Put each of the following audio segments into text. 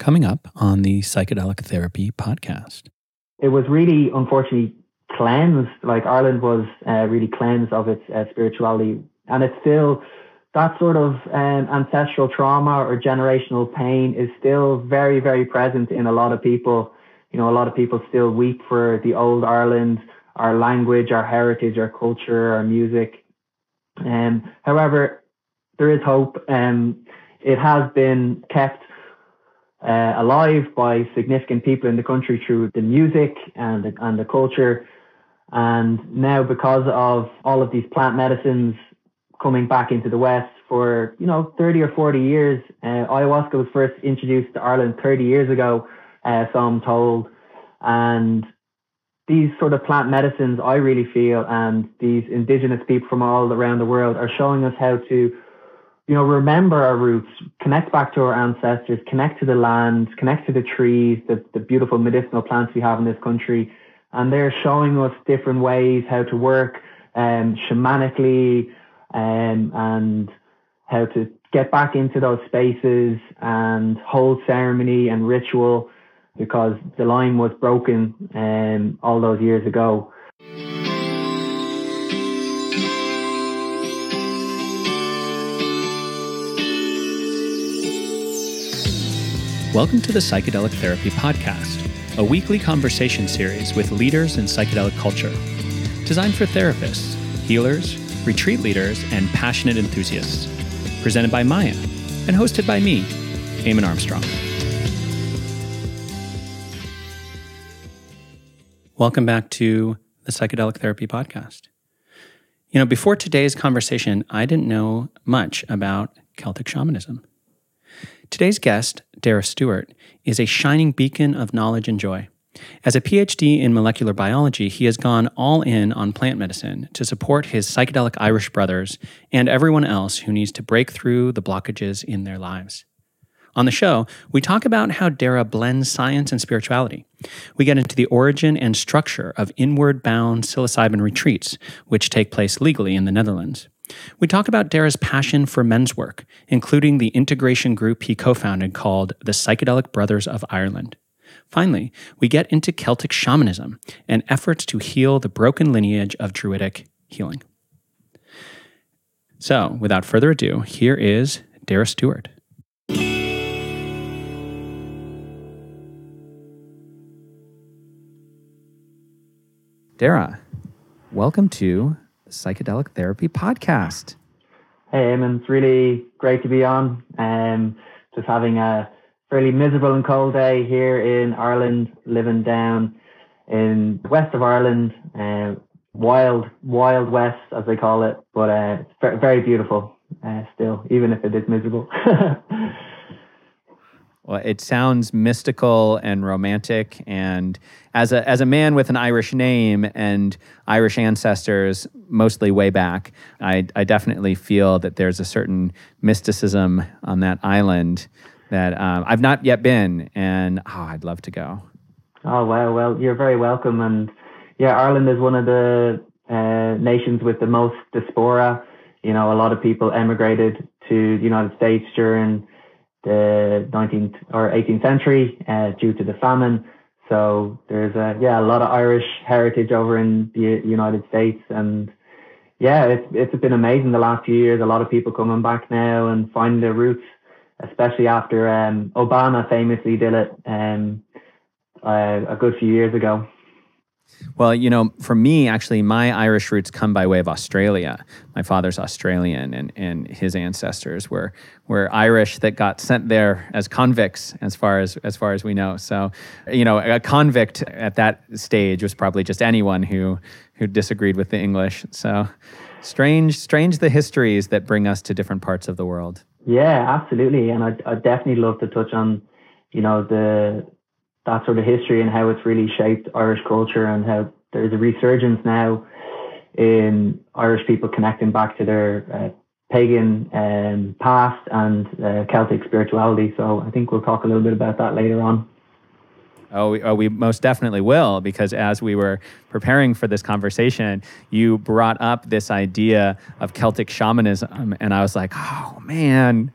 coming up on the Psychedelic Therapy podcast. It was really, unfortunately, cleansed. Like Ireland was uh, really cleansed of its uh, spirituality, and it's still that sort of um, ancestral trauma or generational pain is still very, very present in a lot of people. You know, a lot of people still weep for the old Ireland, our language, our heritage, our culture, our music. Um, however, there is hope. Um, it has been kept uh, alive by significant people in the country through the music and the, and the culture. And now, because of all of these plant medicines coming back into the West for, you know, 30 or 40 years, uh, ayahuasca was first introduced to Ireland 30 years ago, uh, so I'm told. And these sort of plant medicines, I really feel, and these indigenous people from all around the world are showing us how to you know, remember our roots, connect back to our ancestors, connect to the land, connect to the trees, the, the beautiful medicinal plants we have in this country. And they're showing us different ways how to work um, shamanically um, and how to get back into those spaces and hold ceremony and ritual because the line was broken um, all those years ago. Welcome to the Psychedelic Therapy Podcast, a weekly conversation series with leaders in psychedelic culture, designed for therapists, healers, retreat leaders, and passionate enthusiasts. Presented by Maya and hosted by me, Eamon Armstrong. Welcome back to the Psychedelic Therapy Podcast. You know, before today's conversation, I didn't know much about Celtic shamanism. Today's guest, Darragh Stewart, is a shining beacon of knowledge and joy. As a PhD in molecular biology, he has gone all in on plant medicine to support his psychedelic Irish brothers and everyone else who needs to break through the blockages in their lives. On the show, we talk about how Darragh blends science and spirituality. We get into the origin and structure of inward bound psilocybin retreats, which take place legally in the Netherlands. We talk about Darragh's passion for men's work, including the integration group he co founded called the Psychedelic Brothers of Ireland. Finally, we get into Celtic shamanism and efforts to heal the broken lineage of Druidic healing. So, without further ado, here is Darragh Stewart. Darragh, welcome to Psychedelic Therapy Podcast. Hey, Eamon, it's really great to be on. Um, just having a fairly miserable and cold day here in Ireland, living down in west of Ireland, uh, wild, wild west as they call it, but uh, it's very beautiful uh, still, even if it is miserable. Well, it sounds mystical and romantic. And as a as a man with an Irish name and Irish ancestors, mostly way back, I I definitely feel that there's a certain mysticism on that island that um, I've not yet been, and oh, I'd love to go. Oh wow! Well, you're very welcome. And yeah, Ireland is one of the uh, nations with the most diaspora. You know, a lot of people emigrated to the United States during the 19th or 18th century uh, due to the famine. So there's a yeah a lot of Irish heritage over in the United States, and yeah, it's it's been amazing the last few years. A lot of people coming back now and finding their roots, especially after um, Obama famously did it um, uh, a good few years ago. Well, you know, for me, actually, my Irish roots come by way of Australia. My father's Australian, and, and his ancestors were were Irish that got sent there as convicts, as far as as far as we know. So, you know, a convict at that stage was probably just anyone who who disagreed with the English. So, strange, strange the histories that bring us to different parts of the world. Yeah, absolutely, and I I definitely love to touch on, you know, the that sort of history and how it's really shaped Irish culture and how there's a resurgence now in Irish people connecting back to their uh, pagan um, past and uh, Celtic spirituality. So I think we'll talk a little bit about that later on. Oh we, oh, we most definitely will, because as we were preparing for this conversation, you brought up this idea of Celtic shamanism. And I was like, oh man,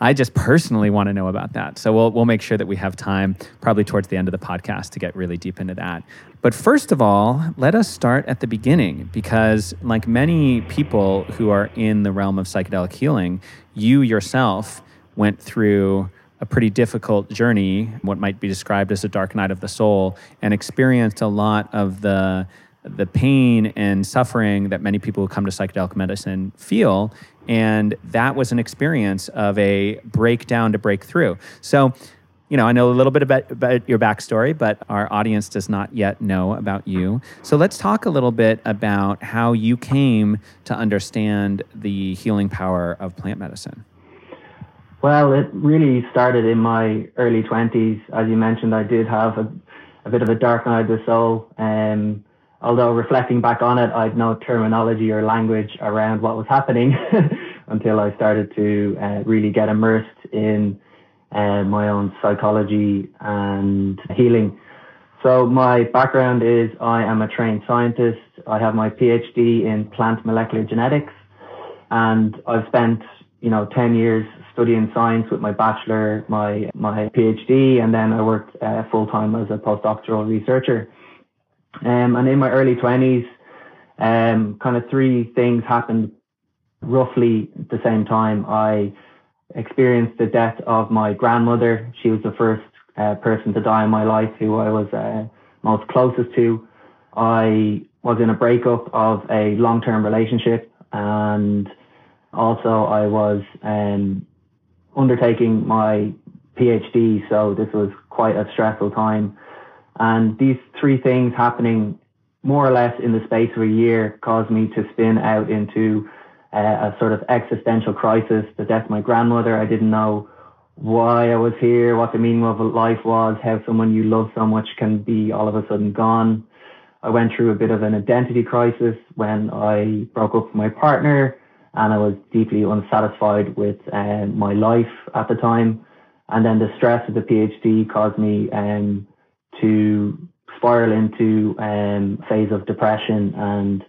I just personally want to know about that. So we'll we'll make sure that we have time, probably towards the end of the podcast, to get really deep into that. But first of all, let us start at the beginning because, like many people who are in the realm of psychedelic healing, you yourself went through a pretty difficult journey, what might be described as a dark night of the soul, and experienced a lot of the the pain and suffering that many people who come to psychedelic medicine feel. And that was an experience of a breakdown to break through. So, you know, I know a little bit about, about your backstory, but our audience does not yet know about you. So let's talk a little bit about how you came to understand the healing power of plant medicine. Well, it really started in my early 20s. As you mentioned, I did have a, a bit of a dark night of the soul. Um, although reflecting back on it, I had no terminology or language around what was happening until I started to uh, really get immersed in uh, my own psychology and healing. So my background is I am a trained scientist. I have my PhD in plant molecular genetics and I've spent, you know, 10 years studying science with my bachelor, my my PhD, and then I worked uh, full time as a postdoctoral researcher. Um, and in my early twenties, um, kind of three things happened roughly at the same time. I experienced the death of my grandmother. She was the first uh, person to die in my life who I was uh, most closest to. I was in a breakup of a long term relationship and also I was um, undertaking my PhD, so this was quite a stressful time. And these three things happening more or less in the space of a year caused me to spin out into uh, a sort of existential crisis. The death of my grandmother, I didn't know why I was here, what the meaning of life was, how someone you love so much can be all of a sudden gone. I went through a bit of an identity crisis when I broke up with my partner and I was deeply unsatisfied with uh, my life at the time. And then the stress of the PhD caused me um, to spiral into um, phase of depression and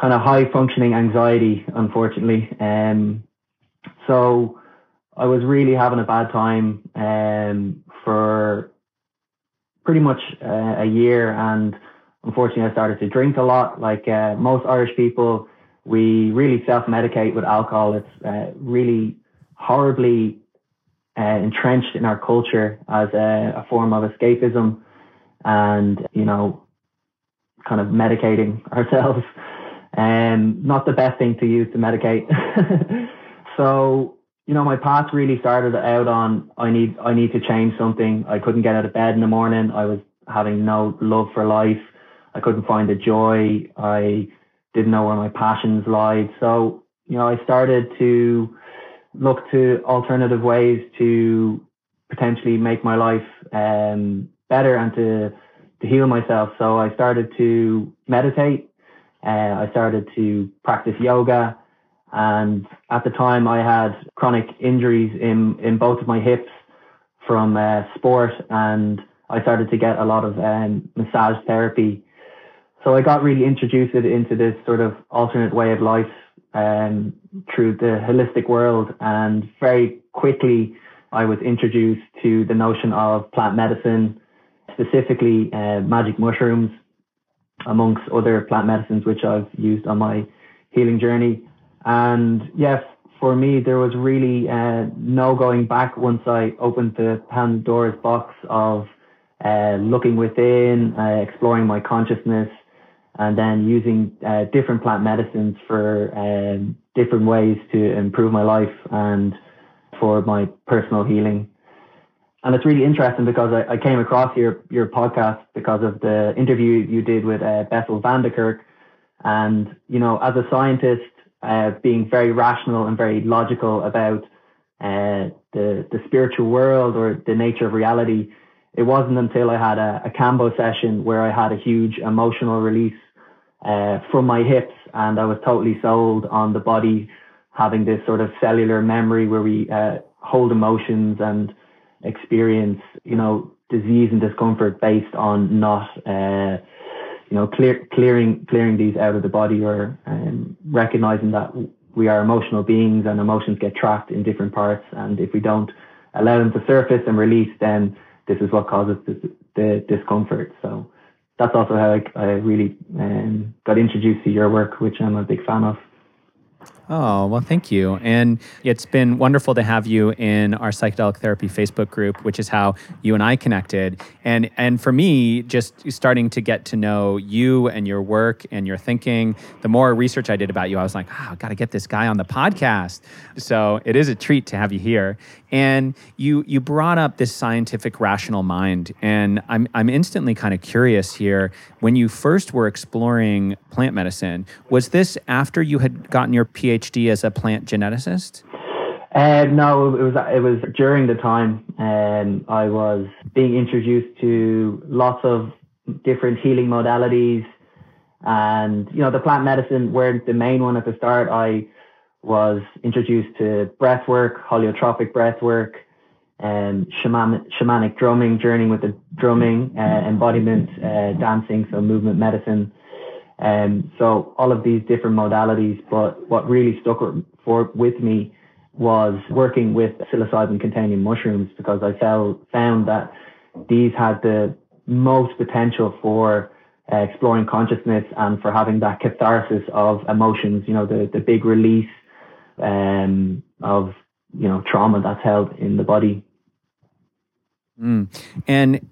kind of high functioning anxiety, unfortunately. Um, so I was really having a bad time um, for pretty much uh, a year. And unfortunately, I started to drink a lot. Like uh, most Irish people, we really self-medicate with alcohol. It's uh, really horribly uh, entrenched in our culture as a, a, form of escapism and, you know, kind of medicating ourselves. And um, not the best thing to use to medicate. so, you know, my path really started out on I need I need to change something. I couldn't get out of bed in the morning. I was having no love for life. I couldn't find the joy. I didn't know where my passions lied. So, you know, I started to look to alternative ways to potentially make my life um, better and to, to heal myself. So I started to meditate. Uh, I started to practice yoga. And at the time, I had chronic injuries in, in both of my hips from uh, sport. And I started to get a lot of um, massage therapy so I got really introduced into this sort of alternate way of life um, through the holistic world. And very quickly, I was introduced to the notion of plant medicine, specifically uh, magic mushrooms, amongst other plant medicines which I've used on my healing journey. And yes, for me, there was really uh, no going back once I opened the Pandora's box of uh, looking within, uh, exploring my consciousness, and then using uh, different plant medicines for um, different ways to improve my life and for my personal healing. And it's really interesting because I, I came across your your podcast because of the interview you did with uh, Bessel van der Kolk. And, you know, as a scientist, uh, being very rational and very logical about uh, the, the spiritual world or the nature of reality, it wasn't until I had a, a Kambo session where I had a huge emotional release uh, from my hips, and I was totally sold on the body having this sort of cellular memory where we uh, hold emotions and experience, you know, disease and discomfort based on not, uh, you know, clear, clearing clearing these out of the body or um, recognizing that we are emotional beings and emotions get trapped in different parts. And if we don't allow them to surface and release, then this is what causes the, the discomfort. So that's also how I, I really um, got introduced to your work, which I'm a big fan of. Oh, well, thank you. And it's been wonderful to have you in our psychedelic therapy Facebook group, which is how you and I connected. And and for me, just starting to get to know you and your work and your thinking, the more research I did about you, I was like, oh, I got to get this guy on the podcast. So it is a treat to have you here. And you you brought up this scientific rational mind, and I'm I'm instantly kind of curious here. When you first were exploring plant medicine, was this after you had gotten your PhD as a plant geneticist? Uh, no, it was it was during the time um, I was being introduced to lots of different healing modalities, and you know the plant medicine weren't the main one at the start. I was introduced to breath work, holotropic breath work, and shamanic, shamanic drumming, journeying with the drumming, uh, embodiment, uh, dancing, so movement medicine. Um, so all of these different modalities, but what really stuck for, with me was working with psilocybin containing mushrooms because I felt, found that these had the most potential for uh, exploring consciousness and for having that catharsis of emotions, you know, the, the big release um, of you know trauma that's held in the body. Mm. And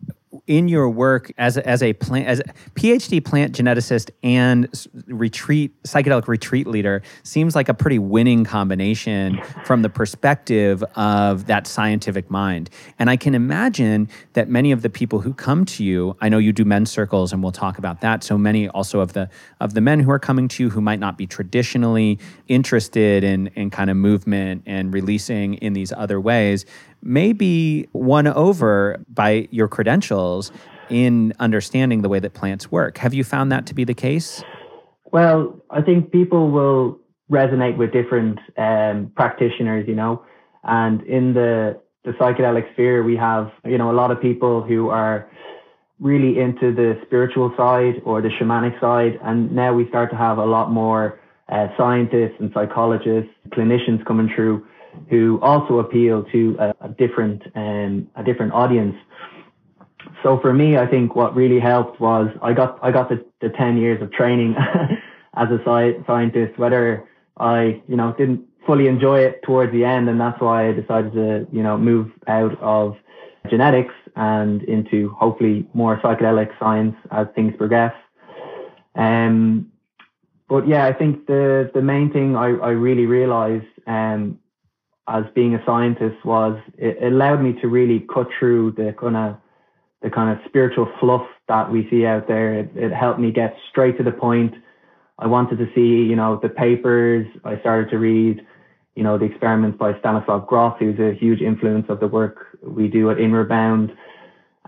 in your work as a, as a plant as a PhD plant geneticist and retreat psychedelic retreat leader seems like a pretty winning combination from the perspective of that scientific mind. And I can imagine that many of the people who come to you, I know you do men's circles and we'll talk about that. So many also of the of the men who are coming to you who might not be traditionally interested in in kind of movement and releasing in these other ways may be won over by your credentials in understanding the way that plants work. Have you found that to be the case? Well, I think people will resonate with different um, practitioners, you know, and in the the psychedelic sphere, we have you know a lot of people who are really into the spiritual side or the shamanic side, and now we start to have a lot more uh, scientists and psychologists, clinicians coming through who also appeal to a, a different um, a different audience. So for me, I think what really helped was I got I got the, the ten years of training as a sci- scientist. Whether I you know didn't fully enjoy it towards the end, and that's why I decided to you know move out of genetics and into hopefully more psychedelic science as things progress. Um, but yeah, I think the the main thing I, I really realized um, as being a scientist was it allowed me to really cut through the kind of the kind of spiritual fluff that we see out there. It, it helped me get straight to the point. I wanted to see, you know, the papers. I started to read, you know, the experiments by Stanislav Grof, who's a huge influence of the work we do at Inward Bound.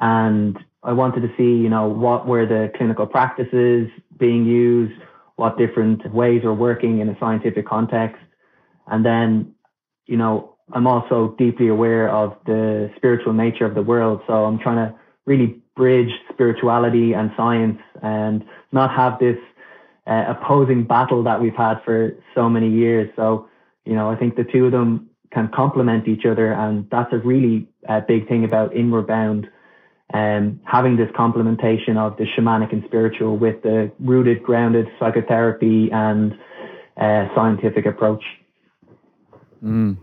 And I wanted to see, you know, what were the clinical practices being used, what different ways are working in a scientific context. And then you know, I'm also deeply aware of the spiritual nature of the world. So I'm trying to really bridge spirituality and science and not have this uh, opposing battle that we've had for so many years. So, you know, I think the two of them can complement each other. And that's a really uh, big thing about Inward Bound. Um, having this complementation of the shamanic and spiritual with the rooted, grounded psychotherapy and uh, scientific approach. Mm.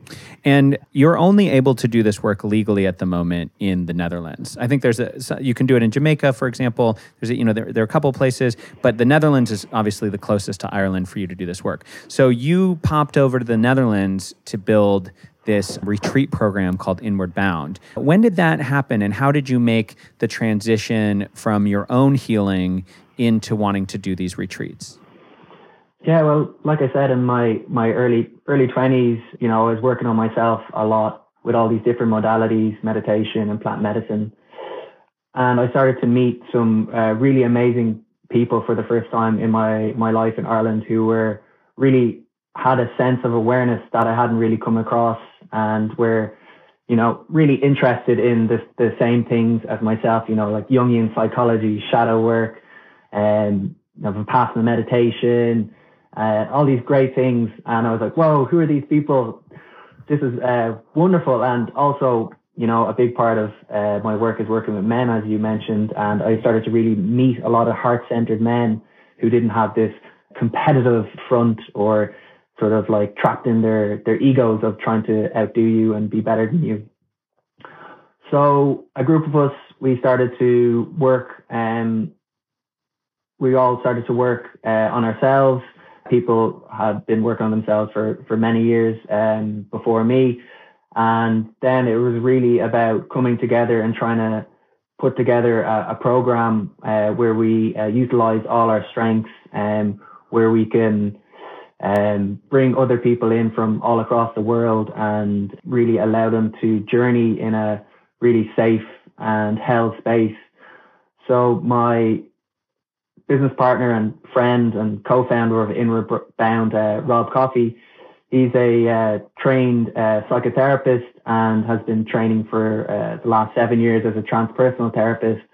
And you're only able to do this work legally at the moment in the Netherlands. I think there's a you can do it in Jamaica, for example. There's a, you know there, there are a couple places, but the Netherlands is obviously the closest to Ireland for you to do this work. So you popped over to the Netherlands to build this retreat program called Inward Bound. When did that happen, and how did you make the transition from your own healing into wanting to do these retreats? Yeah, well, like I said in my my early early twenties, you know, I was working on myself a lot with all these different modalities, meditation and plant medicine, and I started to meet some uh, really amazing people for the first time in my my life in Ireland who were really had a sense of awareness that I hadn't really come across and were you know really interested in the the same things as myself you know like Jungian psychology shadow work and you know, Vipassana meditation uh, all these great things. And I was like, whoa, who are these people? This is uh, wonderful. And also, you know, a big part of uh, my work is working with men, as you mentioned. And I started to really meet a lot of heart centered men who didn't have this competitive front or sort of like trapped in their, their egos of trying to outdo you and be better than you. So a group of us, we started to work, um, we all started to work uh, on ourselves. People had been working on themselves for, for many years um, before me. And then it was really about coming together and trying to put together a, a program uh, where we uh, utilize all our strengths and um, where we can um, bring other people in from all across the world and really allow them to journey in a really safe and held space. So my business partner and friend and co-founder of Inward Bound, uh, Rob Coffey, he's a uh, trained uh, psychotherapist and has been training for uh, the last seven years as a transpersonal therapist.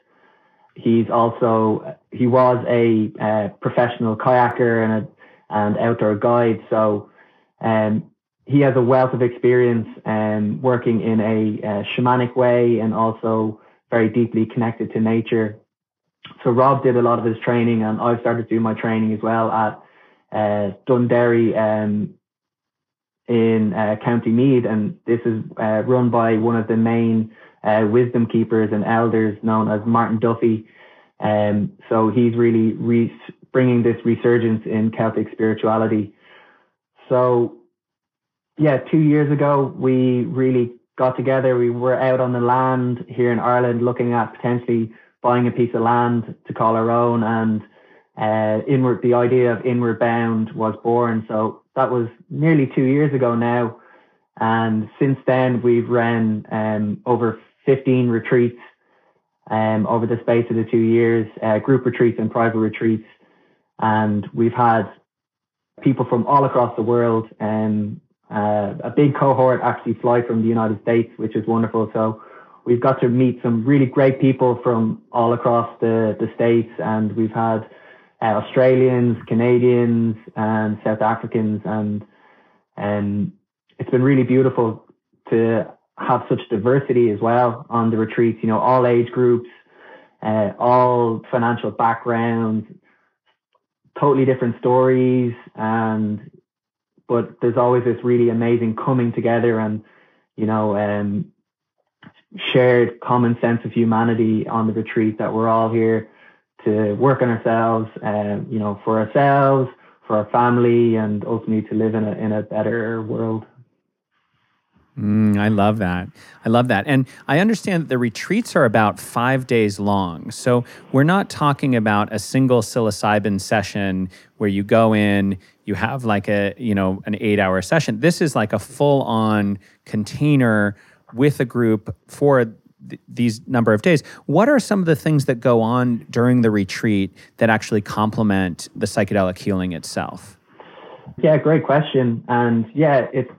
He's also he was a uh, professional kayaker and a and outdoor guide. So um, he has a wealth of experience um, working in a, a, shamanic way and also very deeply connected to nature. So Rob did a lot of his training, and I've started doing my training as well at uh, Dundary um, in uh, County Meath, and this is uh, run by one of the main uh, wisdom keepers and elders known as Martin Duffy. Um, so he's really re- bringing this resurgence in Celtic spirituality. So, yeah, two years ago, we really got together. We were out on the land here in Ireland looking at potentially buying a piece of land to call our own. And uh, inward, the idea of Inward Bound was born. So that was nearly two years ago now. And since then, we've ran um, over 15 retreats um, over the space of the two years, uh, group retreats and private retreats and we've had people from all across the world. Um, uh, a big cohort actually fly from the United States, which is wonderful. So we've got to meet some really great people from all across the, the states, and we've had uh, Australians, Canadians, and South Africans, and um, it's been really beautiful to have such diversity as well on the retreats. You know, all age groups, uh, all financial backgrounds, totally different stories and but there's always this really amazing coming together and you know um, shared common sense of humanity on the retreat that we're all here to work on ourselves um, you know for ourselves for our family and ultimately to live in a in a better world Mm, I love that. I love that. And I understand that the retreats are about five days long. So we're not talking about a single psilocybin session where you go in, you have like a, you know, an eight hour session. This is like a full on container with a group for th- these number of days. What are some of the things that go on during the retreat that actually complement the psychedelic healing itself? Yeah, great question. And yeah, it,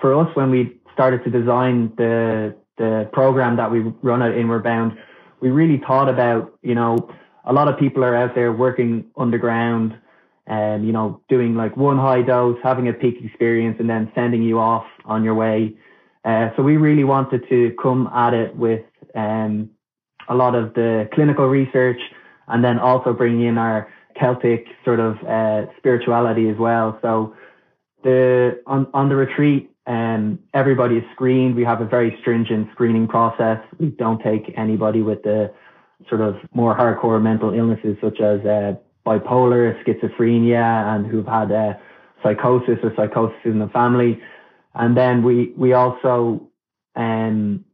for us, when we started to design the the program that we run at Inward Bound, we really thought about, you know, a lot of people are out there working underground and, you know, doing like one high dose, having a peak experience and then sending you off on your way. Uh, so we really wanted to come at it with um, a lot of the clinical research and then also bring in our Celtic sort of uh, spirituality as well. So the on, on the retreat, um, everybody is screened. We have a very stringent screening process. We don't take anybody with the sort of more hardcore mental illnesses such as uh, bipolar, schizophrenia, and who've had uh, psychosis or psychosis in the family. And then we we also um,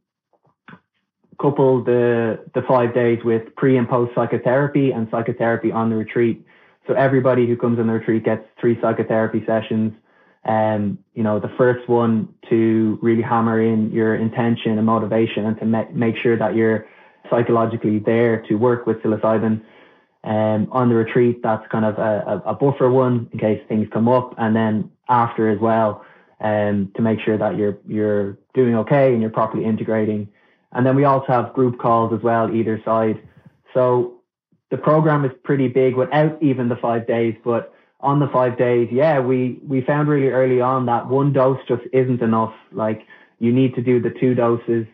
couple the the five days with pre and post psychotherapy and psychotherapy on the retreat. So everybody who comes on the retreat gets three psychotherapy sessions um, you know, the first one to really hammer in your intention and motivation and to ma- make sure that you're psychologically there to work with psilocybin. Um, on the retreat, that's kind of a, a, buffer one in case things come up, and then after as well, um, to make sure that you're you're doing okay and you're properly integrating. And then we also have group calls as well, either side. So the program is pretty big without even the five days, but on the five days, yeah, we, we found really early on that one dose just isn't enough. Like you need to do the two doses.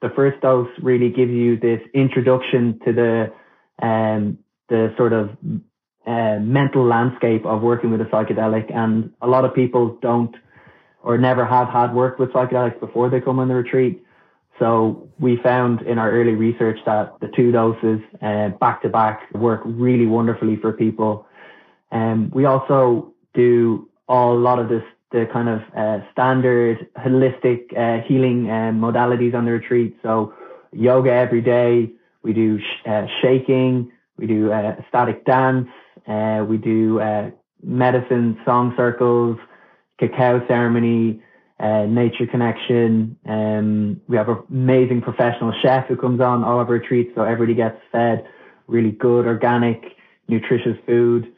The first dose really gives you this introduction to the, um, the sort of uh, mental landscape of working with a psychedelic. And a lot of people don't or never have had worked with psychedelics before they come on the retreat. So we found in our early research that the two doses uh, back to back work really wonderfully for people. And um, we also do a lot of this, the kind of uh, standard holistic uh, healing um, modalities on the retreat. So yoga every day. We do sh- uh, shaking. We do uh, ecstatic dance. We do medicine song circles, cacao ceremony uh, nature connection. Um, we have an amazing professional chef who comes on all of our retreats, so everybody gets fed really good, organic, nutritious food.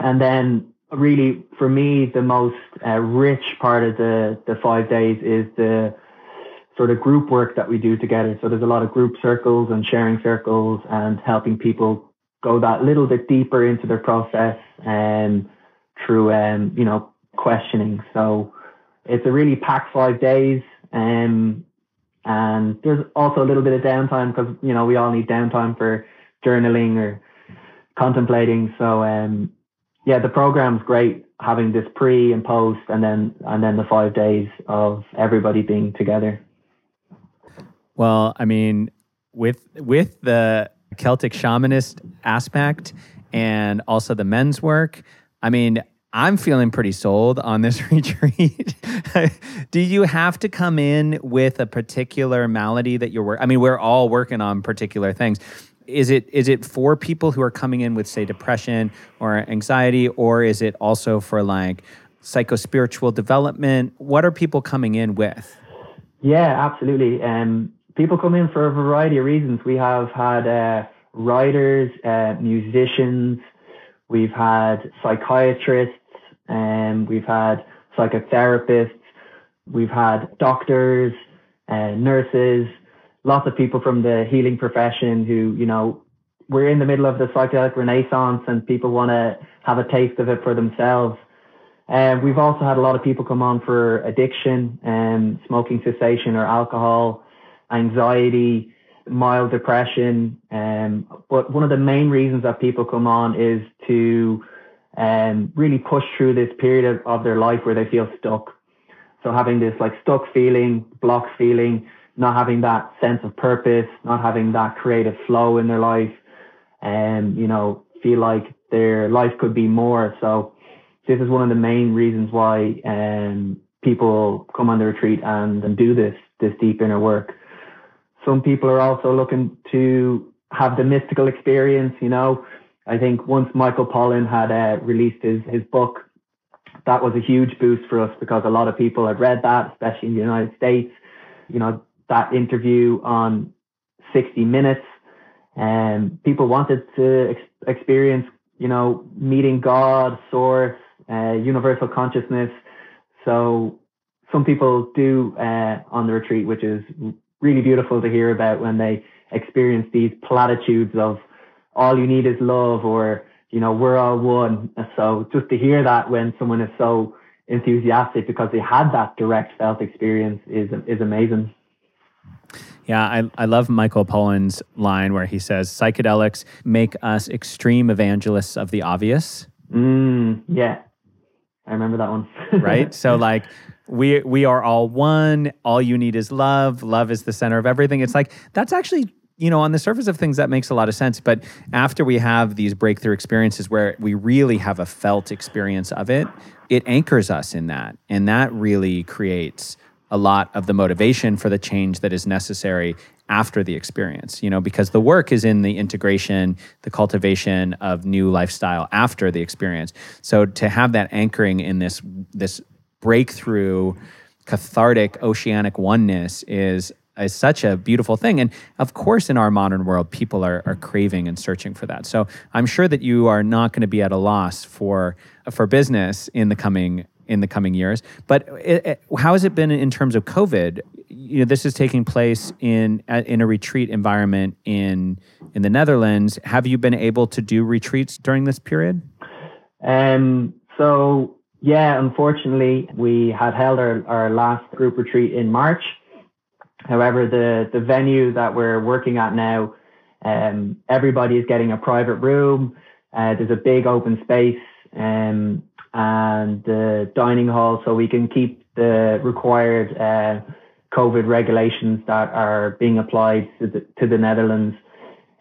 And then, really, for me, the most uh, rich part of the the five days is the sort of group work that we do together. So there's a lot of group circles and sharing circles and helping people go that little bit deeper into their process um, through um, you know questioning. So it's a really packed five days. Um, and there's also a little bit of downtime because, you know, we all need downtime for journaling or contemplating. So, um, yeah, the program's great having this pre and post and then, and then the five days of everybody being together. Well, I mean, with, with the Celtic shamanist aspect and also the men's work, I mean, I'm feeling pretty sold on this retreat. Do you have to come in with a particular malady that you're working? I mean, we're all working on particular things. Is it is it for people who are coming in with say depression or anxiety, or is it also for like psychospiritual development? What are people coming in with? Yeah, absolutely. Um, people come in for a variety of reasons. We have had uh, writers, uh, musicians, we've had psychiatrists, and we've had psychotherapists, we've had doctors, uh, nurses, lots of people from the healing profession who, you know, we're in the middle of the psychedelic renaissance and people want to have a taste of it for themselves. Uh, we've also had a lot of people come on for addiction um, smoking cessation or alcohol, anxiety, mild depression. Um, but one of the main reasons that people come on is to um, really push through this period of, of their life where they feel stuck. So having this like stuck feeling, block feeling, not having that sense of purpose, not having that creative flow in their life, and you know feel like their life could be more. So this is one of the main reasons why um, people come on the retreat and, and do this this deep inner work. Some people are also looking to have the mystical experience, you know, I think once Michael Pollan had uh, released his, his book, that was a huge boost for us because a lot of people had read that, especially in the United States. You know, that interview on 60 Minutes, and um, people wanted to ex- experience, you know, meeting God, Source, uh, universal consciousness. So some people do uh, on the retreat, which is really beautiful to hear about when they experience these platitudes of all you need is love or you know we're all one so just to hear that when someone is so enthusiastic because they had that direct felt experience is is amazing yeah, I, I love Michael Pollan's line where he says, psychedelics make us extreme evangelists of the obvious. Mm, yeah, I remember that one. right? So, like, we we are all one. All you need is love. Love is the center of everything. It's like that's actually you know, on the surface of things, that makes a lot of sense. But after we have these breakthrough experiences where we really have a felt experience of it, it anchors us in that. And that really creates a lot of the motivation for the change that is necessary after the experience, you know, because the work is in the integration, the cultivation of new lifestyle after the experience. So to have that anchoring in this, this breakthrough, cathartic, oceanic oneness is is such a beautiful thing. And of course, in our modern world, people are, are craving and searching for that. So I'm sure that you are not going to be at a loss for for business in the coming in the coming years. But it, it, how has it been in terms of COVID? You know, this is taking place in in a retreat environment in in the Netherlands. Have you been able to do retreats during this period? Um, so yeah, unfortunately, we had held our, our last group retreat in March. However, the, the venue that we're working at now, um, everybody is getting a private room. Uh, there's a big open space um, and the dining hall, so we can keep the required uh, COVID regulations that are being applied to the, to the Netherlands.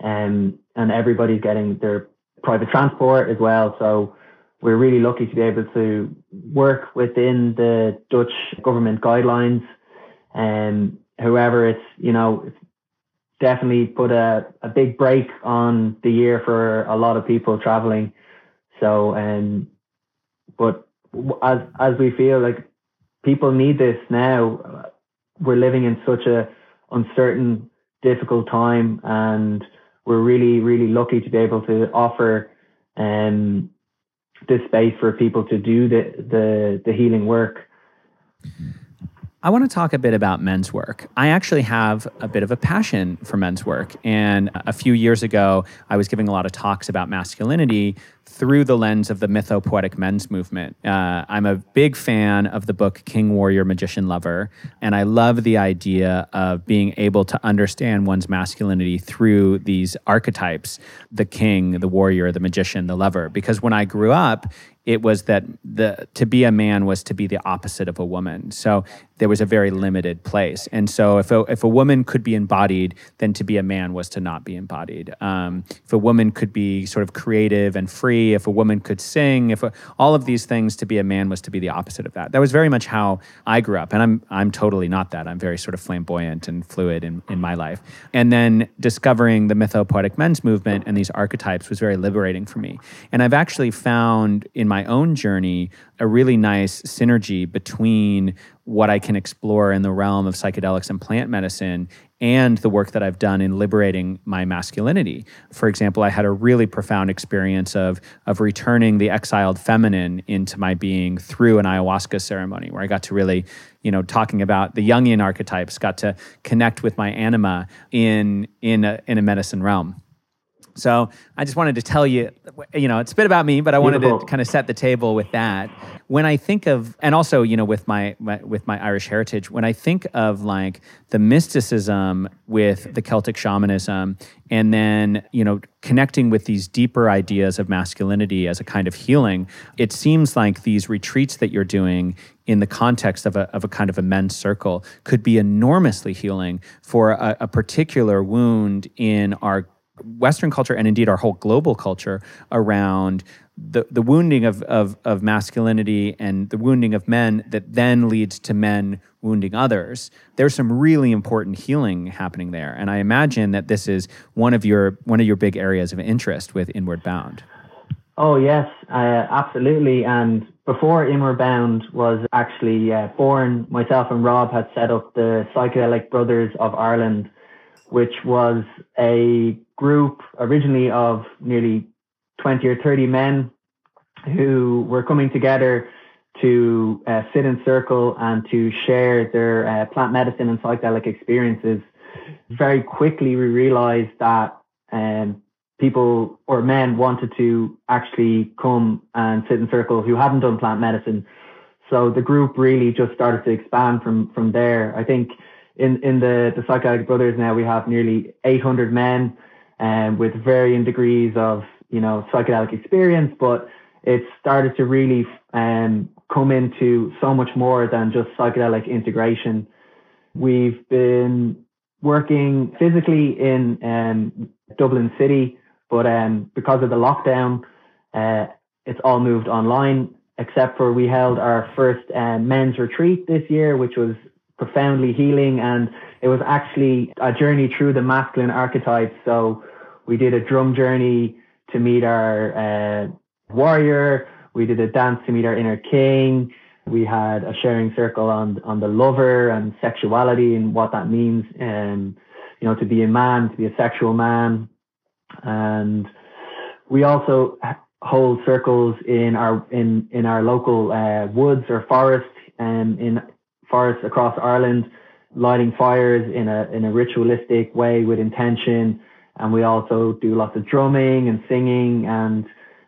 Um, and everybody's getting their private transport as well. So we're really lucky to be able to work within the Dutch government guidelines. Um, however, it's, you know, it's definitely put a, a big brake on the year for a lot of people traveling. So, um, but as, as we feel like people need this now, we're living in such a uncertain, difficult time and we're really, really lucky to be able to offer um, this space for people to do the, the, the healing work. I want to talk a bit about men's work. I actually have a bit of a passion for men's work. And a few years ago, I was giving a lot of talks about masculinity through the lens of the mythopoetic men's movement. Uh, I'm a big fan of the book King, Warrior, Magician, Lover, and I love the idea of being able to understand one's masculinity through these archetypes the king, the warrior, the magician, the lover. Because when I grew up, it was that the to be a man was to be the opposite of a woman. So there was a very limited place. And so if a, if a woman could be embodied, then to be a man was to not be embodied. Um, if a woman could be sort of creative and free, if a woman could sing, if a, all of these things to be a man was to be the opposite of that. That was very much how I grew up. And I'm, I'm totally not that. I'm very sort of flamboyant and fluid in, in my life. And then discovering the mythopoetic men's movement and these archetypes was very liberating for me. And I've actually found in my own journey a really nice synergy between what I can explore in the realm of psychedelics and plant medicine and the work that I've done in liberating my masculinity. For example, I had a really profound experience of, of returning the exiled feminine into my being through an ayahuasca ceremony where I got to really, you know, talking about the Jungian archetypes, got to connect with my anima in, in, a, in a medicine realm. So I just wanted to tell you, you know, it's a bit about me, but I wanted Beautiful. to kind of set the table with that. When I think of, and also, you know, with my, my, with my Irish heritage, when I think of like the mysticism with the Celtic shamanism, and then you know, connecting with these deeper ideas of masculinity as a kind of healing, it seems like these retreats that you're doing in the context of a, of a kind of a men's circle could be enormously healing for a, a particular wound in our Western culture and indeed our whole global culture around the, the wounding of, of, of masculinity and the wounding of men that then leads to men wounding others. There's some really important healing happening there. And I imagine that this is one of your one of your big areas of interest with Inward Bound. Oh yes, uh, absolutely. And before Inward Bound was actually uh, born, myself and Rob had set up the Psychedelic Brothers of Ireland, which was a group originally of nearly 20 or 30 men who were coming together to uh, sit in circle and to share their uh, plant medicine and psychedelic experiences. Very quickly, we realized that um, people or men wanted to actually come and sit in circle who hadn't done plant medicine. So the group really just started to expand from from there. I think in in the the psychedelic brothers now we have nearly 800 men um, with varying degrees of you know psychedelic experience, but it started to really um, come into so much more than just psychedelic integration. We've been working physically in um, Dublin City, but um, because of the lockdown, uh, it's all moved online. Except for we held our first uh, men's retreat this year, which was profoundly healing, and it was actually a journey through the masculine archetypes. So we did a drum journey to meet our uh, warrior. We did a dance to meet our inner king. We had a sharing circle on on the lover and sexuality and what that means, and you know, to be a man, to be a sexual man, and we also hold circles in our in in our local uh, woods or forests and um, in forests across Ireland, lighting fires in a in a ritualistic way with intention and we also do lots of drumming and singing and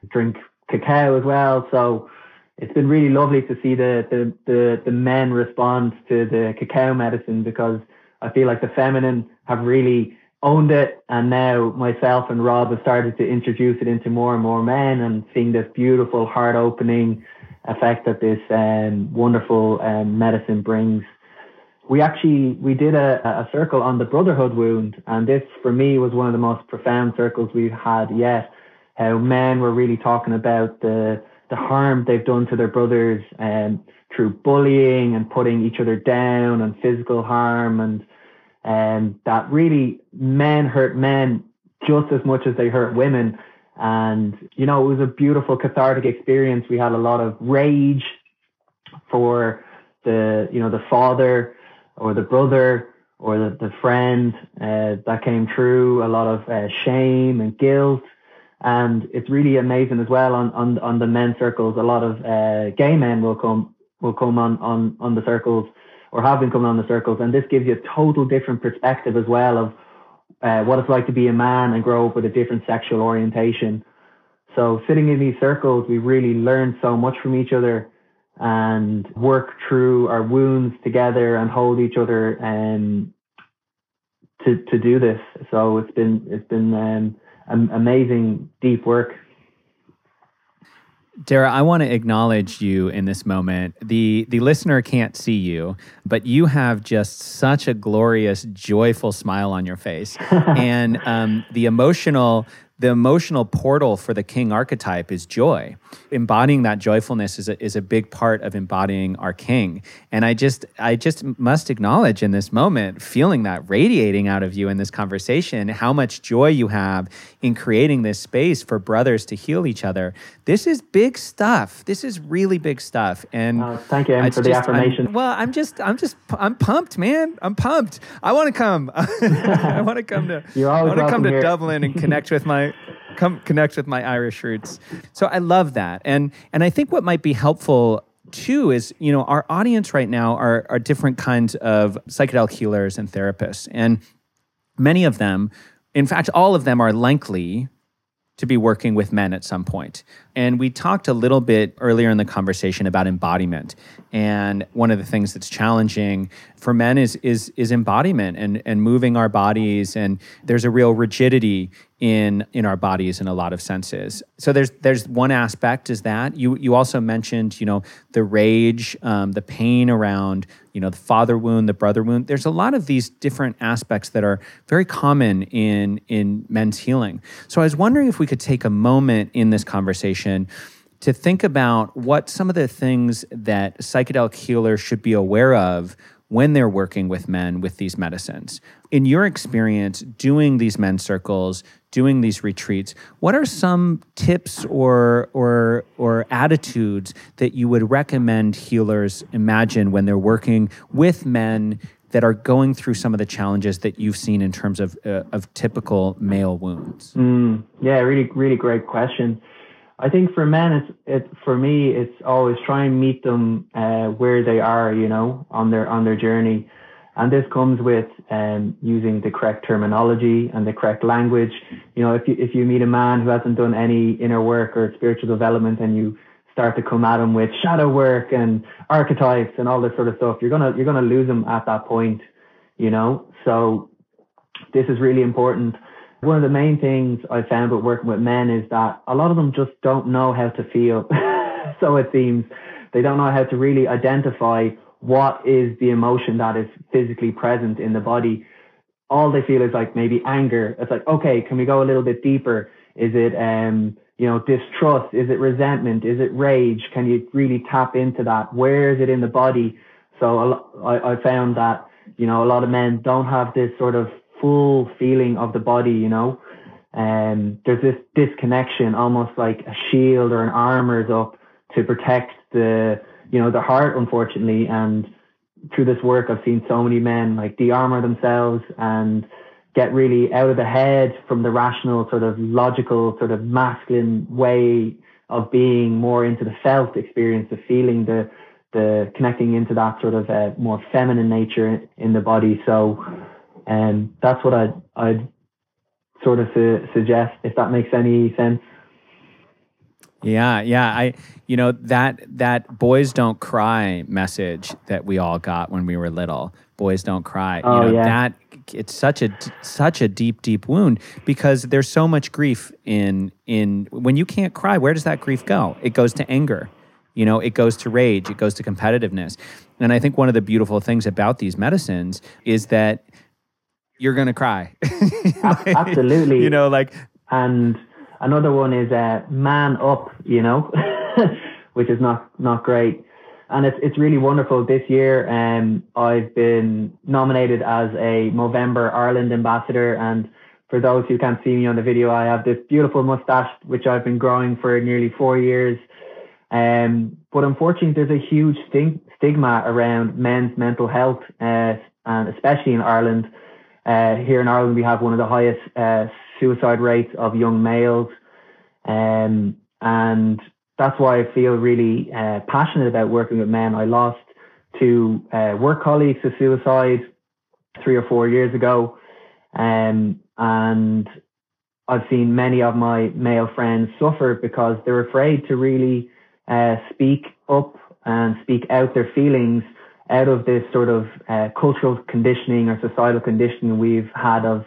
drink cacao as well. So it's been really lovely to see the, the, the, the men respond to the cacao medicine because I feel like the feminine have really owned it. And now myself and Rob have started to introduce it into more and more men and seeing this beautiful heart opening effect that this um, wonderful um, medicine brings. We actually we did a, a circle on the brotherhood wound, and this for me was one of the most profound circles we've had yet. How men were really talking about the the harm they've done to their brothers um, through bullying and putting each other down and physical harm and um, that really men hurt men just as much as they hurt women and, you know, it was a beautiful cathartic experience. We had a lot of rage for the, you know, the father or the brother or the, the friend uh, that came through, a lot of uh, shame and guilt. And it's really amazing as well on, on, on the men's circles. A lot of uh, gay men will come, will come on, on, on the circles or have been coming on the circles. And this gives you a total different perspective as well of uh, what it's like to be a man and grow up with a different sexual orientation. So sitting in these circles, we really learn so much from each other and work through our wounds together and hold each other um, to to do this. So it's been it's been um, amazing deep work. Darragh, I want to acknowledge you in this moment. The the listener can't see you, but you have just such a glorious, joyful smile on your face, and um, the emotional the emotional portal for the king archetype is joy. Embodying that joyfulness is a, is a big part of embodying our king. And I just I just must acknowledge in this moment, feeling that radiating out of you in this conversation, how much joy you have in creating this space for brothers to heal each other. This is big stuff. This is really big stuff. And uh, thank you for just, the affirmation. I'm, well, I'm just I'm just I'm pumped, man. I'm pumped. I want to come. I want to come to I want to come to here. Dublin and connect with my come connect with my Irish roots. So I love that. And and I think what might be helpful too is you know our audience right now are are different kinds of psychedelic healers and therapists and many of them in fact all of them are likely to be working with men at some point. And we talked a little bit earlier in the conversation about embodiment. And one of the things that's challenging for men is is is embodiment and and moving our bodies and there's a real rigidity in in our bodies in a lot of senses. So there's there's one aspect is that you you also mentioned you know the rage, um, the pain around you know the father wound, the brother wound. There's a lot of these different aspects that are very common in in men's healing. So I was wondering if we could take a moment in this conversation to think about what some of the things that psychedelic healers should be aware of when they're working with men with these medicines. In your experience doing these men circles, doing these retreats, what are some tips or or or attitudes that you would recommend healers imagine when they're working with men that are going through some of the challenges that you've seen in terms of uh, of typical male wounds? Mm, yeah, really, really great question. I think for men, it's it for me, it's always try and meet them uh, where they are, you know, on their on their journey. And this comes with um, using the correct terminology and the correct language. You know, if you if you meet a man who hasn't done any inner work or spiritual development, and you start to come at him with shadow work and archetypes and all this sort of stuff, you're gonna you're gonna lose him at that point. You know, so this is really important. One of the main things I found with working with men is that a lot of them just don't know how to feel. so it seems they don't know how to really identify what is the emotion that is physically present in the body. All they feel is like maybe anger. It's like, okay, can we go a little bit deeper? Is it, um, you know, distrust? Is it resentment? Is it rage? Can you really tap into that? Where is it in the body? So I, I found that, you know, a lot of men don't have this sort of full feeling of the body, you know. Um, there's this disconnection, almost like a shield or an armor is up to protect the you know, the heart, unfortunately. And through this work, I've seen so many men like de-armor themselves and get really out of the head from the rational, sort of logical, sort of masculine way of being more into the felt experience, the feeling, the the connecting into that sort of uh, more feminine nature in the body. So, um, that's what I'd I'd sort of su- suggest if that makes any sense. Yeah, yeah. I you know that that boys don't cry message that we all got when we were little. Boys don't cry. Oh, you know, yeah. that it's such a such a deep deep wound because there's so much grief in in when you can't cry, where does that grief go? It goes to anger. You know, it goes to rage, it goes to competitiveness. And I think one of the beautiful things about these medicines is that you're going to cry. Absolutely. you know, like and another one is uh, man up, you know, which is not not great. And it's it's really wonderful. This year, um, I've been nominated as a Movember Ireland ambassador, and for those who can't see me on the video, I have this beautiful mustache which I've been growing for nearly four years. Um, but unfortunately, there's a huge stig- stigma around men's mental health, uh, and especially in Ireland. Uh, here in Ireland, we have one of the highest uh, suicide rates of young males. Um, and that's why I feel really uh, passionate about working with men. I lost two uh, work colleagues to suicide three or four years ago. Um, and I've seen many of my male friends suffer because they're afraid to really uh, speak up and speak out their feelings out of this sort of uh, cultural conditioning or societal conditioning we've had of,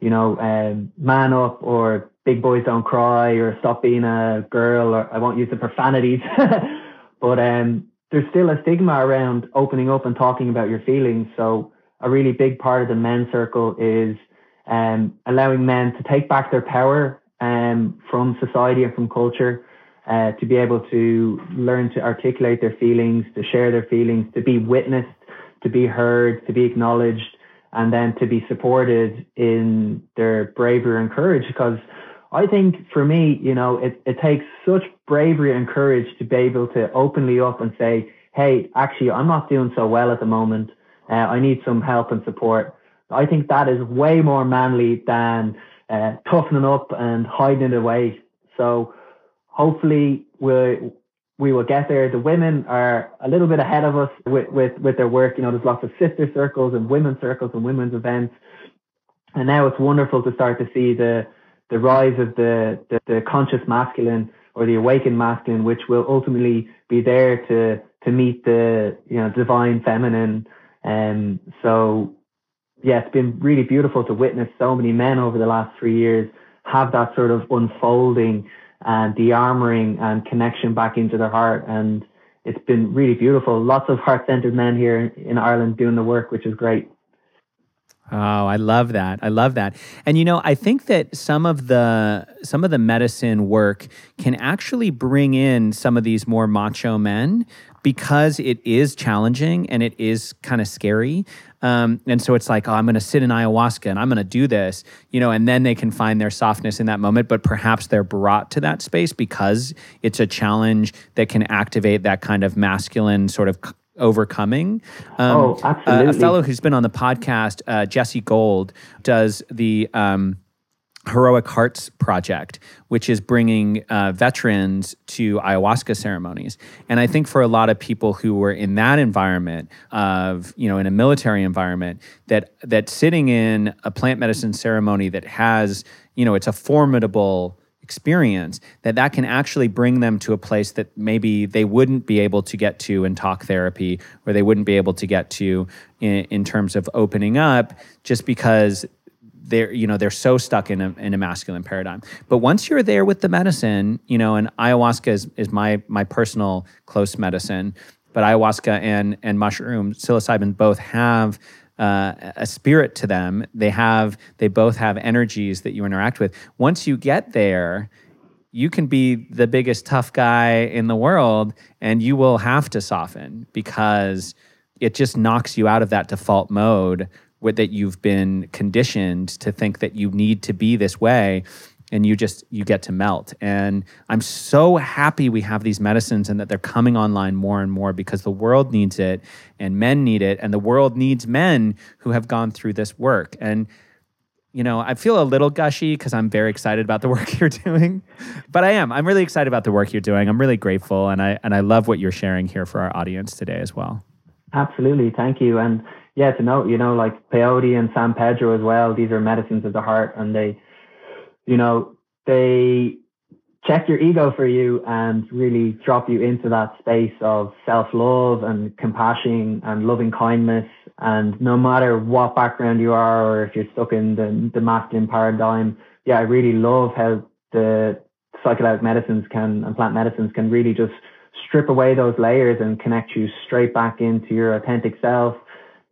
you know, um, man up or big boys don't cry or stop being a girl or I won't use the profanities. but um, there's still a stigma around opening up and talking about your feelings. So a really big part of the men's circle is um, allowing men to take back their power um, from society and from culture uh, to be able to learn to articulate their feelings, to share their feelings, to be witnessed, to be heard, to be acknowledged, and then to be supported in their bravery and courage. Because I think for me, you know, it, it takes such bravery and courage to be able to openly up and say, hey, actually, I'm not doing so well at the moment. Uh, I need some help and support. I think that is way more manly than uh, toughening up and hiding it away. So, hopefully we we will get there. The women are a little bit ahead of us with, with, with their work. You know, there's lots of sister circles and women's circles and women's events. And now it's wonderful to start to see the the rise of the, the, the conscious masculine or the awakened masculine, which will ultimately be there to to meet the you know divine feminine. And um, so yeah, it's been really beautiful to witness so many men over the last three years have that sort of unfolding and de-armoring and connection back into their heart. And it's been really beautiful. Lots of heart-centered men here in Ireland doing the work, which is great. Oh, I love that. I love that. And you know, I think that some of the some of the medicine work can actually bring in some of these more macho men because it is challenging and it is kind of scary. Um, and so it's like, oh, I'm going to sit in ayahuasca and I'm going to do this, you know, and then they can find their softness in that moment. But perhaps they're brought to that space because it's a challenge that can activate that kind of masculine sort of overcoming. Um, oh, absolutely. Uh, a fellow who's been on the podcast, uh, Jesse Gould, does the um, Heroic Hearts Project, which is bringing uh, veterans to ayahuasca ceremonies. And I think for a lot of people who were in that environment of, you know, in a military environment, that that sitting in a plant medicine ceremony that has, you know, it's a formidable experience that that can actually bring them to a place that maybe they wouldn't be able to get to in talk therapy or they wouldn't be able to get to in, in terms of opening up just because they're you know they're so stuck in a, in a masculine paradigm. But once you're there with the medicine you know and ayahuasca is, is my my personal close medicine but ayahuasca and and mushroom psilocybin both have uh, a spirit to them. They have they both have energies that you interact with. Once you get there you can be the biggest tough guy in the world and you will have to soften because it just knocks you out of that default mode that you've been conditioned to think that you need to be this way and you just you get to melt. And i'm so happy we have these medicines and that they're coming online more and more because the world needs it and men need it and the world needs men who have gone through this work. And you know i feel a little gushy because i'm very excited about the work you're doing but i am. I'm really excited about the work you're doing. I'm really grateful and i and i love what you're sharing here for our audience today as well. Absolutely. Thank you. And yeah, to note, you know, like peyote and San Pedro as well. These are medicines of the heart, and they, you know, they check your ego for you and really drop you into that space of self-love and compassion and loving kindness. And no matter what background you are, or if you're stuck in the, the masculine paradigm, yeah, I really love how the psychedelic medicines can and plant medicines can really just strip away those layers and connect you straight back into your authentic self,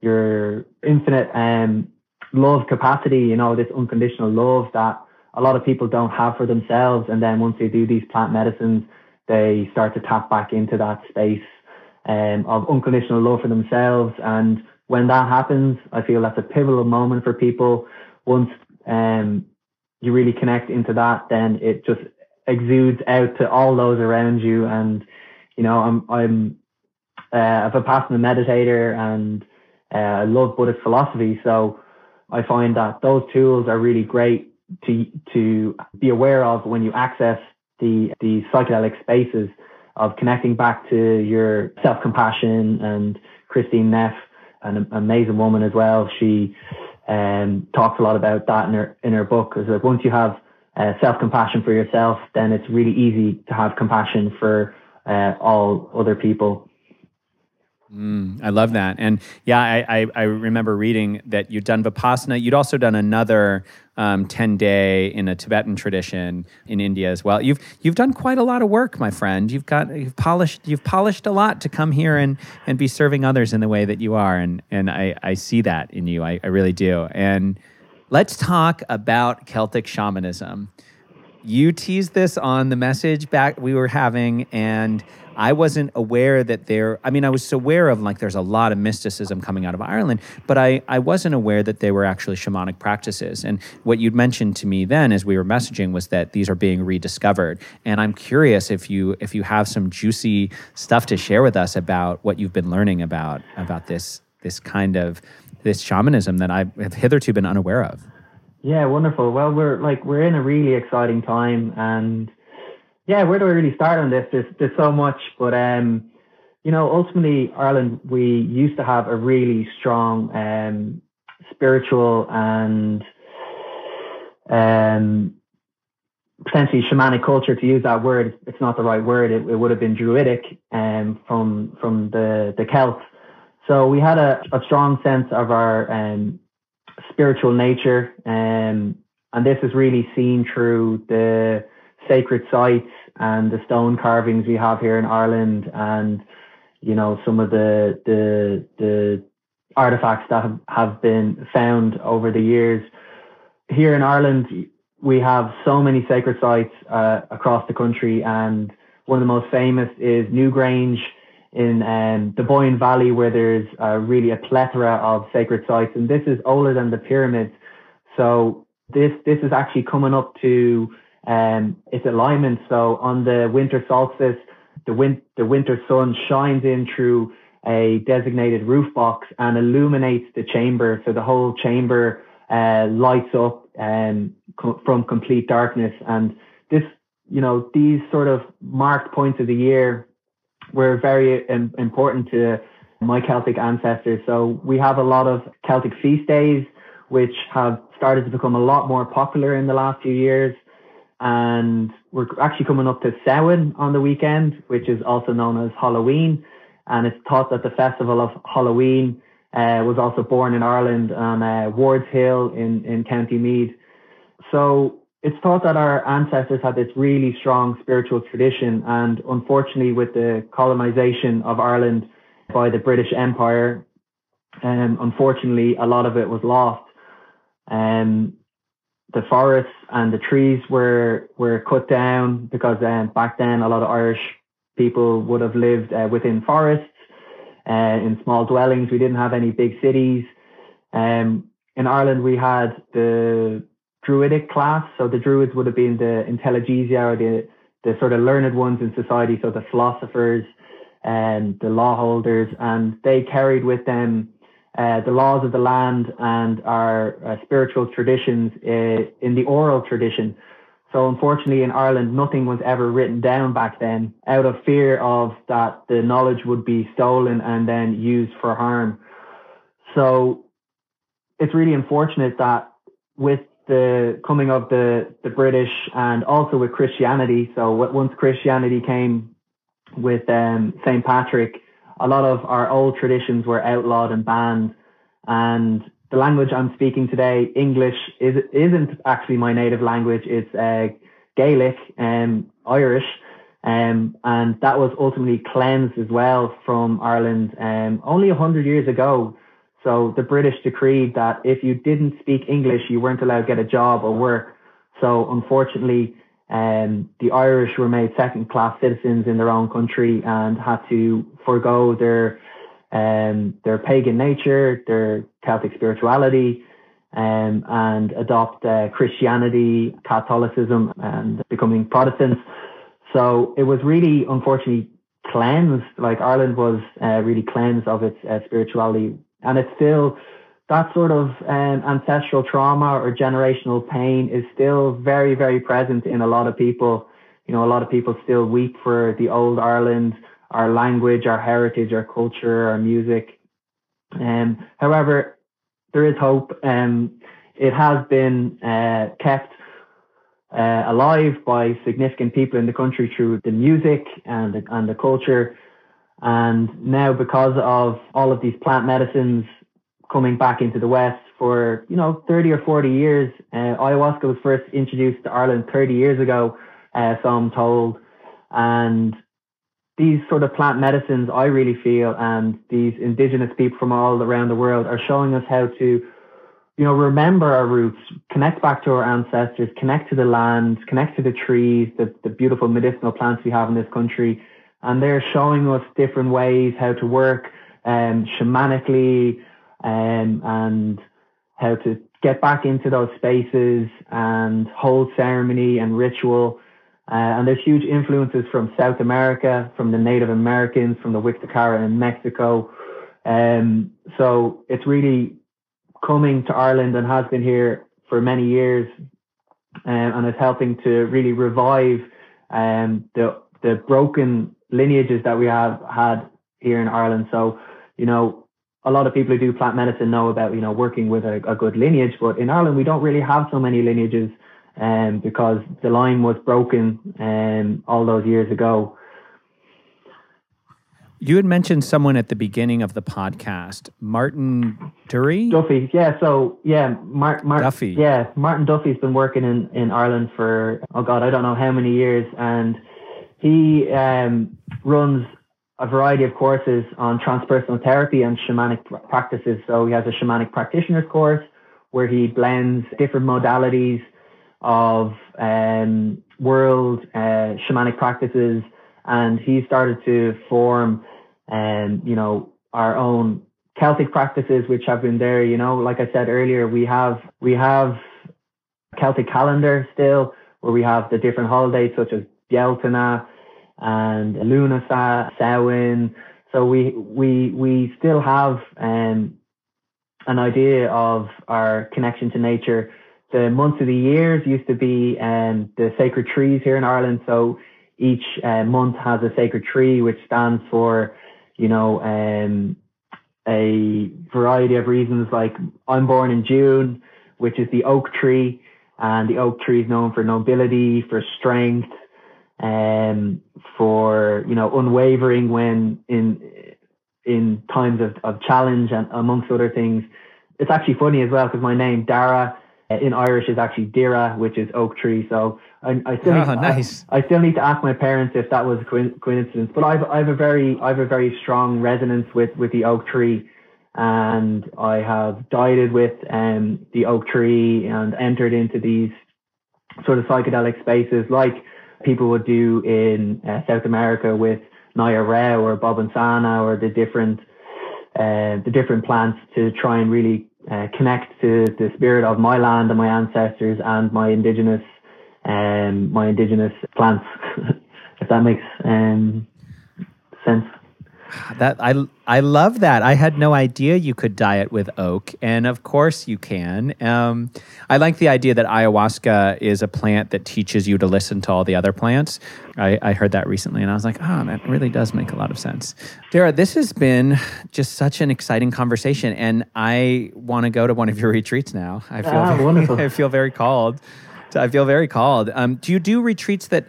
your infinite um, love capacity, you know, this unconditional love that a lot of people don't have for themselves. And then once they do these plant medicines, they start to tap back into that space um, of unconditional love for themselves. And when that happens, I feel that's a pivotal moment for people. Once um, you really connect into that, then it just exudes out to all those around you. And you know, I'm I'm uh, a passionate meditator and uh, I love Buddhist philosophy. So I find that those tools are really great to to be aware of when you access the the psychedelic spaces of connecting back to your self compassion and Kristin Neff, an amazing woman as well. She um, talks a lot about that in her in her book. Because like once you have uh, self compassion for yourself, then it's really easy to have compassion for uh, all other people. Mm, I love that. And yeah, I, I, I, remember reading that you'd done Vipassana. You'd also done another um, 10 day in a Tibetan tradition in India as well. You've, you've done quite a lot of work, my friend. You've got, you've polished, you've polished a lot to come here and, and be serving others in the way that you are. And, and I, I see that in you. I, I really do. And let's talk about Celtic shamanism. You teased this on the message back we were having, and I wasn't aware that there, I mean, I was aware of like there's a lot of mysticism coming out of Ireland, but I, I wasn't aware that they were actually shamanic practices. And what you'd mentioned to me then as we were messaging was that these are being rediscovered. And I'm curious if you if you have some juicy stuff to share with us about what you've been learning about about this this kind of this shamanism that I have hitherto been unaware of. Yeah, wonderful. Well, we're like we're in a really exciting time, and yeah, where do I really start on this? There's there's so much, but um, you know, ultimately Ireland, we used to have a really strong um spiritual and um potentially shamanic culture to use that word. It's not the right word. It, it would have been druidic um, from from the the celts. So we had a, a strong sense of our um, spiritual nature um, and this is really seen through the sacred sites and the stone carvings we have here in Ireland and you know some of the the the artifacts that have, been found over the years. Here in Ireland we have so many sacred sites uh, across the country and one of the most famous is Newgrange in um, the Boyne Valley where there's uh, really a plethora of sacred sites and this is older than the pyramids. So this this is actually coming up to um, it's alignment. So on the winter solstice, the, win- the winter sun shines in through a designated roof box and illuminates the chamber. So the whole chamber uh, lights up um, co- from complete darkness. And this, you know, these sort of marked points of the year were very um, important to my Celtic ancestors. So we have a lot of Celtic feast days, which have started to become a lot more popular in the last few years and we're actually coming up to Samhain on the weekend, which is also known as Halloween. And it's thought that the festival of Halloween uh, was also born in Ireland on uh, Ward's Hill in, in County Meath. So it's thought that our ancestors had this really strong spiritual tradition. And unfortunately, with the colonization of Ireland by the British Empire, um, unfortunately, a lot of it was lost. Um, the forests and the trees were were cut down because um, back then a lot of Irish people would have lived uh, within forests uh, in small dwellings. We didn't have any big cities. Um, in Ireland, we had the Druidic class, so the Druids would have been the intelligentsia or the the sort of learned ones in society, so the philosophers and the law holders, and they carried with them uh, the laws of the land and our uh, spiritual traditions uh, in the oral tradition. So unfortunately, in Ireland, nothing was ever written down back then, out of fear of that the knowledge would be stolen and then used for harm. So it's really unfortunate that with the coming of the, the British and also with Christianity. So once Christianity came with um, St. Patrick, a lot of our old traditions were outlawed and banned. And the language I'm speaking today, English, is, isn't actually my native language. It's uh, Gaelic um, Irish. Um, and that was ultimately cleansed as well from Ireland um, only 100 years ago. So the British decreed that if you didn't speak English, you weren't allowed to get a job or work. So unfortunately, um, the Irish were made second class citizens in their own country and had to forego their um, their pagan nature, their Celtic spirituality, um, and adopt uh, Christianity, Catholicism, and becoming Protestants. So it was really, unfortunately, cleansed. Like Ireland was uh, really cleansed of its uh, spirituality, and it's still that sort of um, ancestral trauma or generational pain is still very, very present in a lot of people. You know, a lot of people still weep for the old Ireland, our language, our heritage, our culture, our music. Um, however, there is hope. Um, it has been uh, kept uh, alive by significant people in the country through the music and the, and the culture. And now, because of all of these plant medicines coming back into the West for, you know, 30 or 40 years. Uh, ayahuasca was first introduced to Ireland 30 years ago, uh, so I'm told. And these sort of plant medicines, I really feel, and these indigenous people from all around the world are showing us how to, you know, remember our roots, connect back to our ancestors, connect to the land, connect to the trees, the, the beautiful medicinal plants we have in this country. And they're showing us different ways how to work um, shamanically, um, and how to get back into those spaces and hold ceremony and ritual. Uh, and there's huge influences from South America, from the Native Americans, from the Wixárika in Mexico. Um, so it's really coming to Ireland and has been here for many years, um, and is helping to really revive um, the the broken lineages that we have had here in Ireland. So, you know, a lot of people who do plant medicine know about you know working with a, a good lineage, but in Ireland we don't really have so many lineages, um, because the line was broken um, all those years ago. You had mentioned someone at the beginning of the podcast, Martin Duffy. Duffy, yeah. So yeah, Mar- Mar- Duffy. Yeah, Martin Duffy's been working in, in Ireland for oh god, I don't know how many years, and he um, runs a variety of courses on transpersonal therapy and shamanic practices. So he has a shamanic practitioner's course where he blends different modalities of um, world uh, shamanic practices, and he started to form, um, you know, our own Celtic practices, which have been there. You know, like I said earlier, we have we have Celtic calendar still, where we have the different holidays such as Bealtaine, and Luna Samhain. So we we we still have um, an idea of our connection to nature. The months of the years used to be um, the sacred trees here in Ireland. So each uh, month has a sacred tree, which stands for, you know, um, a variety of reasons. Like I'm born in June, which is the oak tree, and the oak tree is known for nobility, for strength, um, for you know unwavering when in in times of, of challenge and amongst other things. It's actually funny as well because my name Darragh uh, in Irish is actually Dira, which is oak tree. So I, I still oh, need to, nice. I, I, still need to ask my parents if that was a coincidence. But I've I've a very I've a very strong resonance with with the oak tree, and I have dieted with um the oak tree and entered into these sort of psychedelic spaces like people would do in uh, South America with Naya Rao or Bobinsana or the different uh, the different plants to try and really uh, connect to the spirit of my land and my ancestors and my indigenous um, my indigenous plants, if that makes um, sense. That I I love that. I had no idea you could diet with oak, and of course you can. Um, I like the idea that ayahuasca is a plant that teaches you to listen to all the other plants. I, I heard that recently, and I was like, oh, that really does make a lot of sense. Darragh, this has been just such an exciting conversation, and I want to go to one of your retreats now. I feel ah, very, wonderful. I feel very called. I feel very called. Um, do you do retreats that?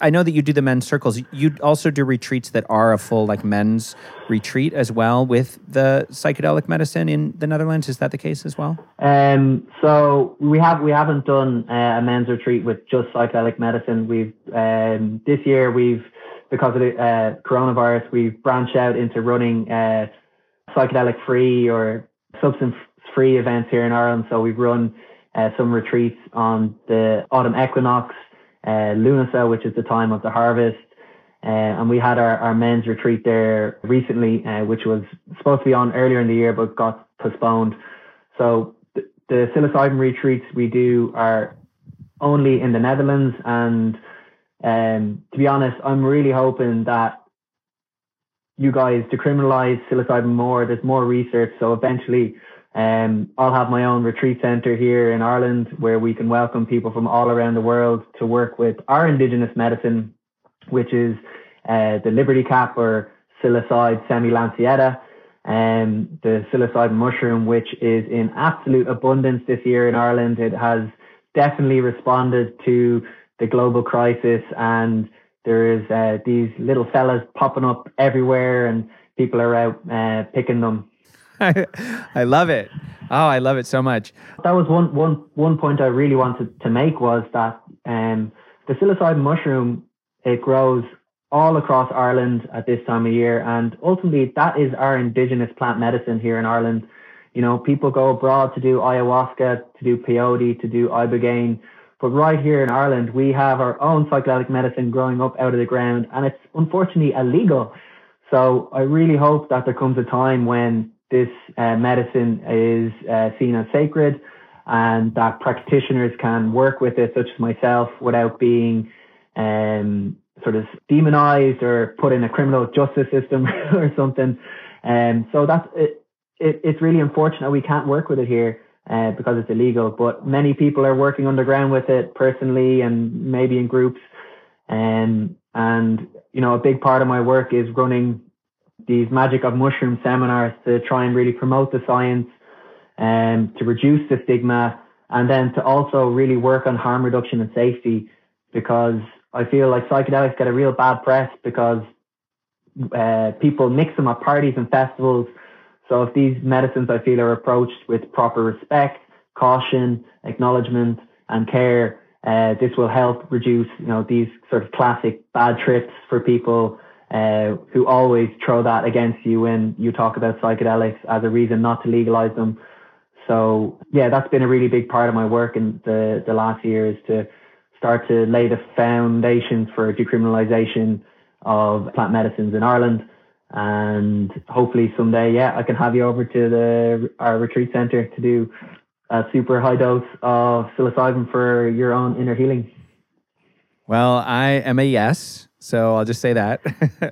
I know that you do the men's circles. You also do retreats that are a full like men's retreat as well with the psychedelic medicine in the Netherlands. Is that the case as well? Um, so we have we haven't done uh, a men's retreat with just psychedelic medicine. We've um, this year we've because of the uh, coronavirus we've branched out into running uh, psychedelic free or substance free events here in Ireland. So we've run uh, some retreats on the autumn equinox, uh, Lunasa, which is the time of the harvest. Uh, and we had our, our men's retreat there recently, uh, which was supposed to be on earlier in the year, but got postponed. So the, the psilocybin retreats we do are only in the Netherlands. And um, to be honest, I'm really hoping that you guys decriminalize psilocybin more. There's more research. So eventually um, I'll have my own retreat centre here in Ireland where we can welcome people from all around the world to work with our indigenous medicine, which is uh, the Liberty Cap or Psilocybe semilanceata, um, the psilocybin mushroom, which is in absolute abundance this year in Ireland. It has definitely responded to the global crisis and there is uh, these little fellas popping up everywhere and people are out uh, picking them I, love it. Oh, I love it so much. That was one one one point I really wanted to make was that um, the psilocybin mushroom it grows all across Ireland at this time of year, and ultimately that is our indigenous plant medicine here in Ireland. You know, people go abroad to do ayahuasca, to do peyote, to do ibogaine, but right here in Ireland, we have our own psychedelic medicine growing up out of the ground, and it's unfortunately illegal. So I really hope that there comes a time when this uh, medicine is uh, seen as sacred and that practitioners can work with it, such as myself, without being um, sort of demonized or put in a criminal justice system or something. Um, so that's it, it, It's really unfortunate we can't work with it here uh, because it's illegal. But many people are working underground with it personally and maybe in groups. Um, and you know, a big part of my work is running these magic of mushroom seminars to try and really promote the science and um, to reduce the stigma and then to also really work on harm reduction and safety because I feel like psychedelics get a real bad press because uh, people mix them at parties and festivals. So if these medicines I feel are approached with proper respect, caution, acknowledgement and care, uh, this will help reduce, you know, these sort of classic bad trips for people uh, who always throw that against you when you talk about psychedelics as a reason not to legalize them. So yeah, that's been a really big part of my work in the, the last year is to start to lay the foundations for decriminalization of plant medicines in Ireland. And hopefully someday, yeah, I can have you over to the our retreat center to do a super high dose of psilocybin for your own inner healing. Well, I am a yes. So I'll just say that.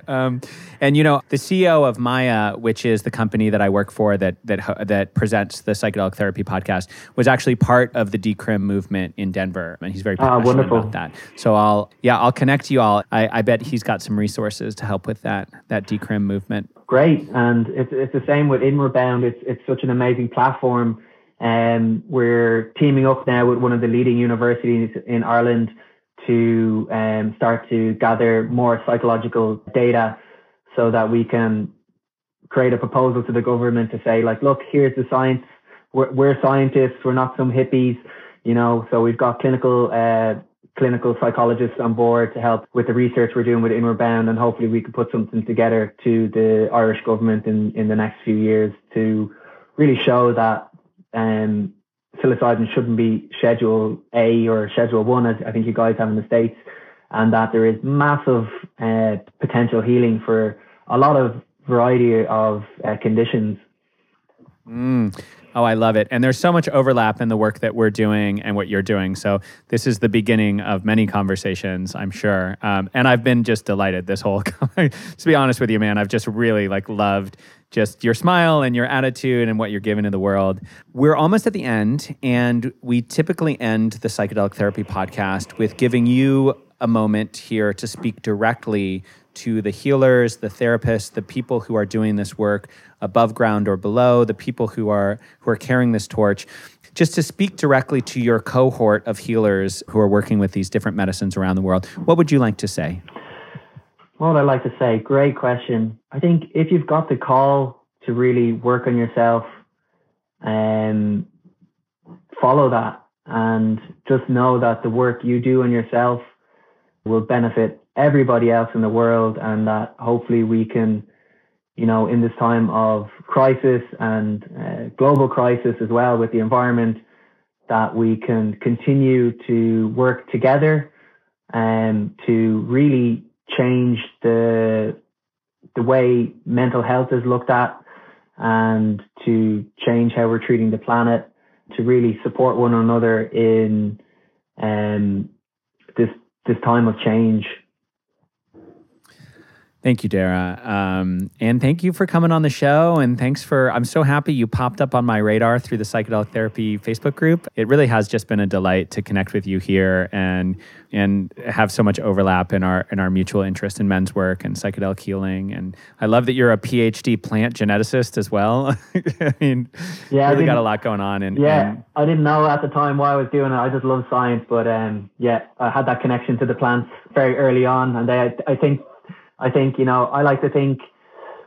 um, and you know, the CEO of Maya, which is the company that I work for that that that presents the psychedelic therapy podcast, was actually part of the decrim movement in Denver, and he's very ah, passionate about that. So I'll yeah, I'll connect you all. I, I bet he's got some resources to help with that that decrim movement. Great, and it's it's the same with Inwardbound. It's it's such an amazing platform. And um, we're teaming up now with one of the leading universities in Ireland to um, start to gather more psychological data so that we can create a proposal to the government to say like look here's the science. We're, we're scientists. We're not some hippies you know? So we've got clinical uh, clinical psychologists on board to help with the research we're doing with Inwardbound and hopefully we can put something together to the Irish government in, in the next few years to really show that um, psilocybin shouldn't be Schedule A or Schedule 1, as I think you guys have in the States, and that there is massive uh, potential healing for a lot of variety of uh, conditions. Mm. Oh, I love it. And there's so much overlap in the work that we're doing and what you're doing. So this is the beginning of many conversations, I'm sure. Um, and I've been just delighted this whole. to be honest with you, man, I've just really like loved just your smile and your attitude and what you're giving to the world. We're almost at the end, and we typically end the psychedelic therapy podcast with giving you a moment here to speak directly to the healers, the therapists, the people who are doing this work above ground or below, the people who are who are carrying this torch, just to speak directly to your cohort of healers who are working with these different medicines around the world. What would you like to say? What would I like to say? Great question. I think if you've got the call to really work on yourself, um, follow that and just know that the work you do on yourself will benefit everybody else in the world and that hopefully we can you know, in this time of crisis and uh, global crisis as well with the environment, that we can continue to work together and to really change the the way mental health is looked at and to change how we're treating the planet to really support one another in um, this this time of change Thank you, Darragh. Um, and thank you for coming on the show. And thanks for, I'm so happy you popped up on my radar through the Psychedelic Therapy Facebook group. It really has just been a delight to connect with you here and and have so much overlap in our in our mutual interest in men's work and psychedelic healing. And I love that you're a PhD plant geneticist as well. I mean, yeah, really got a lot going on. And yeah, and, I didn't know at the time why I was doing it. I just love science, but um, yeah, I had that connection to the plants very early on, and they, I think I think, you know, I like to think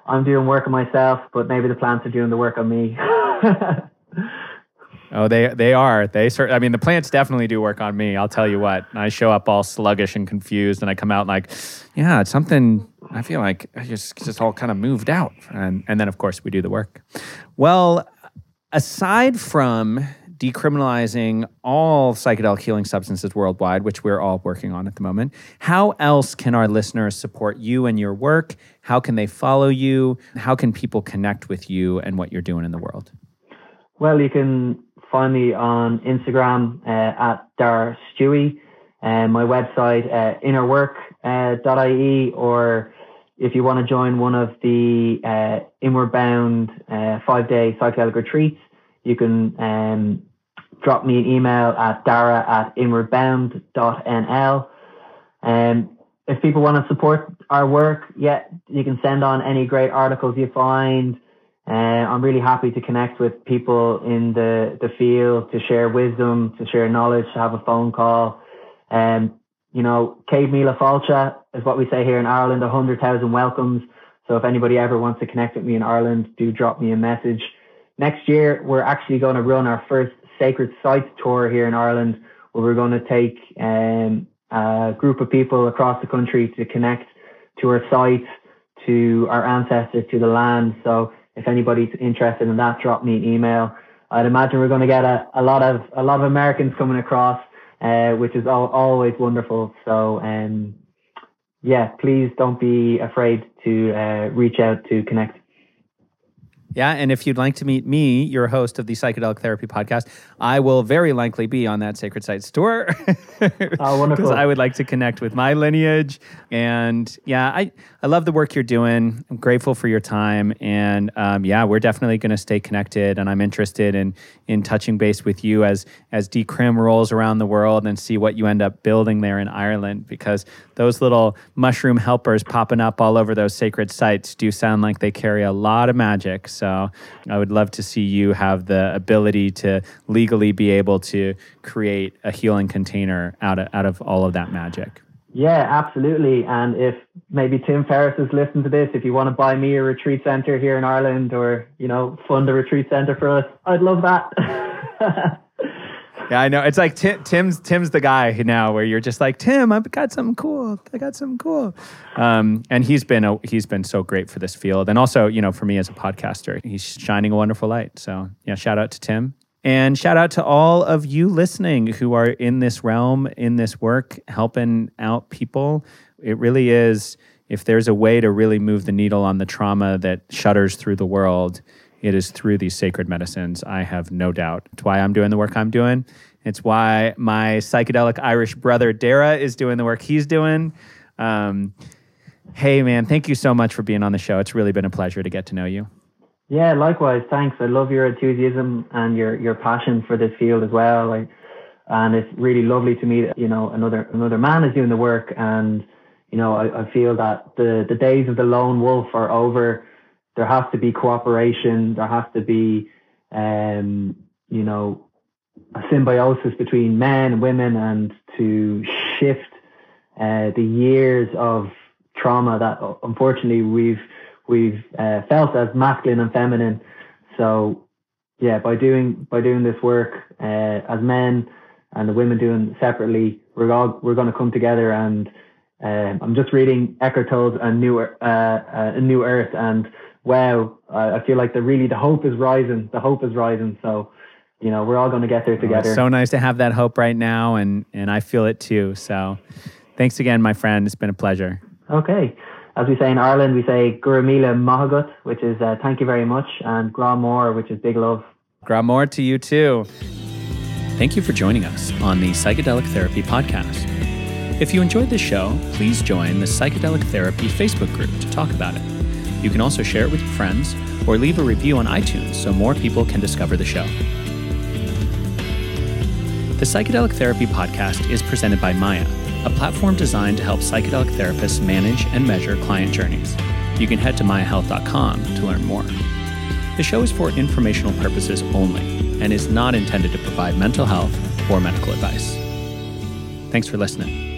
I'm doing work on myself, but maybe the plants are doing the work on me. oh, they they are. They cert- I mean, the plants definitely do work on me. I'll tell you what. I show up all sluggish and confused, and I come out like, yeah, it's something. I feel like I just just all kind of moved out, and and then of course we do the work. Well, aside from decriminalizing all psychedelic healing substances worldwide, which we're all working on at the moment. How else can our listeners support you and your work? How can they follow you? How can people connect with you and what you're doing in the world? Well, you can find me on Instagram uh, at Dar Stewie, and my website uh, innerwork.ie, uh, or if you want to join one of the uh, Inwardbound uh, five day psychedelic retreats, you can um, drop me an email at darragh at inwardbound.nl. Um, if people want to support our work, yeah, you can send on any great articles you find. Uh, I'm really happy to connect with people in the, the field, to share wisdom, to share knowledge, to have a phone call. Um, you know, Céad Míle Fáilte is what we say here in Ireland, 100,000 welcomes. So if anybody ever wants to connect with me in Ireland, do drop me a message. Next year, we're actually going to run our first Sacred Sites tour here in Ireland, where we're going to take um, a group of people across the country to connect to our sites, to our ancestors, to the land. So if anybody's interested in that, drop me an email. I'd imagine we're going to get a, a lot of a lot of Americans coming across, uh, which is all, always wonderful. So um, yeah, please don't be afraid to uh, reach out to connect. Yeah, and if you'd like to meet me, your host of the Psychedelic Therapy Podcast, I will very likely be on that Sacred Sites tour. oh, wonderful! Because I would like to connect with my lineage, and yeah, I I love the work you're doing. I'm grateful for your time, and um, yeah, we're definitely going to stay connected. And I'm interested in in touching base with you as as Decrim rolls around the world and see what you end up building there in Ireland, because those little mushroom helpers popping up all over those sacred sites do sound like they carry a lot of magic. So so I would love to see you have the ability to legally be able to create a healing container out of, out of all of that magic. Yeah, absolutely. And if maybe Tim Ferriss has listened to this, if you want to buy me a retreat center here in Ireland or, you know, fund a retreat center for us, I'd love that. Yeah, I know. It's like Tim, Tim's Tim's the guy now where you're just like Tim, I've got something cool. I got something cool. Um, and he's been a, he's been so great for this field, and also you know for me as a podcaster, he's shining a wonderful light. So yeah, shout out to Tim. And shout out to all of you listening who are in this realm, in this work, helping out people. It really is, if there's a way to really move the needle on the trauma that shudders through the world, it is through these sacred medicines. I have no doubt. It's why I'm doing the work I'm doing. It's why my psychedelic Irish brother Darragh is doing the work he's doing. Um, hey, man, thank you so much for being on the show. It's really been a pleasure to get to know you. Yeah, likewise. Thanks. I love your enthusiasm and your your passion for this field as well. Like, and it's really lovely to meet you know another another man is doing the work, and you know I, I feel that the the days of the lone wolf are over. There has to be cooperation. There has to be, um, you know, a symbiosis between men and women, and to shift uh, the years of trauma that unfortunately we've we've uh, felt as masculine and feminine. So yeah, by doing by doing this work uh, as men and the women doing separately, we're all we're going to come together. And um, I'm just reading Eckhart Tolle's A New uh, uh, A New Earth, and wow, I, I feel like the really the hope is rising. The hope is rising. So you know we're all going to get there together. Oh, so nice to have that hope right now, and and I feel it too. So thanks again, my friend. It's been a pleasure. Okay as we say in Ireland, we say Go raibh míle maith agat, which is uh, thank you very much, and Grá mór, which is big love. Grá mór to you too. Thank you for joining us on the Psychedelic Therapy Podcast. If you enjoyed this show, please join the Psychedelic Therapy Facebook group to talk about it. You can also share it with your friends or leave a review on iTunes so more people can discover the show. The Psychedelic Therapy Podcast is presented by Maya a platform designed to help psychedelic therapists manage and measure client journeys. You can head to mayahealth.com to learn more. The show is for informational purposes only and is not intended to provide mental health or medical advice. Thanks for listening.